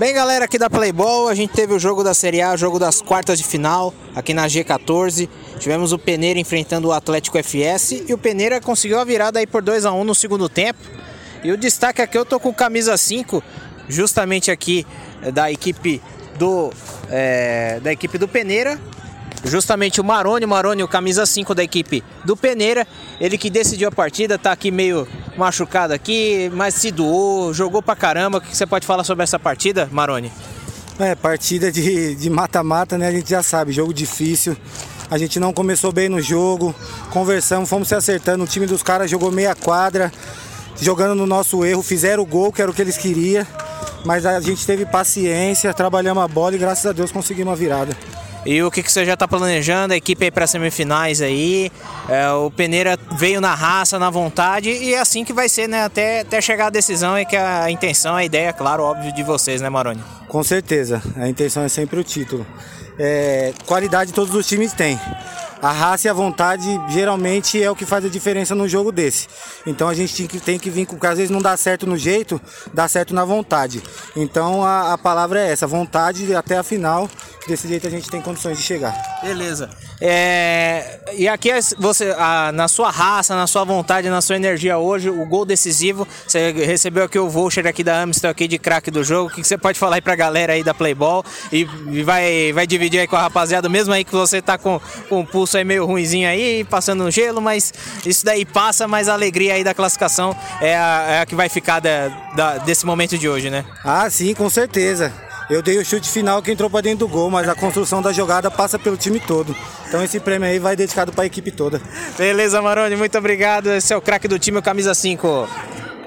Bem, galera, aqui da Playball, a gente teve o jogo da Série A, o jogo das quartas de final, aqui na G14. Tivemos o Peneira enfrentando o Atlético FS e o Peneira conseguiu a virada aí por 2 a 1 no segundo tempo. E o destaque aqui, eu tô com camisa 5, justamente aqui eh, da equipe do, é, da equipe do Peneira, justamente o Maroni, o o camisa 5 da equipe do Peneira, ele que decidiu a partida, tá aqui meio machucado aqui, mas se doou, jogou pra caramba. O que você pode falar sobre essa partida, Maroni? É, partida de mata-mata, né? A gente já sabe, jogo difícil. A gente não começou bem no jogo, conversamos, fomos se acertando. O time dos caras jogou meia quadra, jogando no nosso erro, fizeram o gol, que era o que eles queriam. Mas a gente teve paciência, trabalhamos a bola e graças a Deus conseguimos a virada. E o que, que você já está planejando? A equipe aí para semifinais aí. É, o Peneira veio na raça, na vontade e é assim que vai ser, né? Até, até chegar a decisão e que a intenção, a ideia, claro, óbvio, de vocês, né, Maroni? Com certeza. A intenção é sempre o título. É, qualidade todos os times têm. A raça e a vontade geralmente é o que faz a diferença no jogo desse. Então a gente tem que, tem que vir, porque às vezes não dá certo no jeito, dá certo na vontade. Então a, a palavra é essa, vontade até a final desse jeito a gente tem condições de chegar. Beleza. É, e aqui você, a, na sua raça, na sua vontade, na sua energia hoje, o gol decisivo, você recebeu aqui o voucher aqui da Amstel aqui de craque do jogo. O que, que você pode falar aí pra galera aí da Playball e, e, vai, vai dividir aí com a rapaziada, mesmo aí que você tá com, com o pulso aí meio ruimzinho aí, passando no gelo, mas isso daí passa, mas a alegria aí da classificação é a, é a que vai ficar da, da, desse momento de hoje, né? Ah, sim, com certeza. Eu dei o chute final que entrou para dentro do gol, mas a construção da jogada passa pelo time todo. Então esse prêmio aí vai dedicado para a equipe toda. Beleza, Maroni, muito obrigado. Esse é o craque do time, o camisa 5.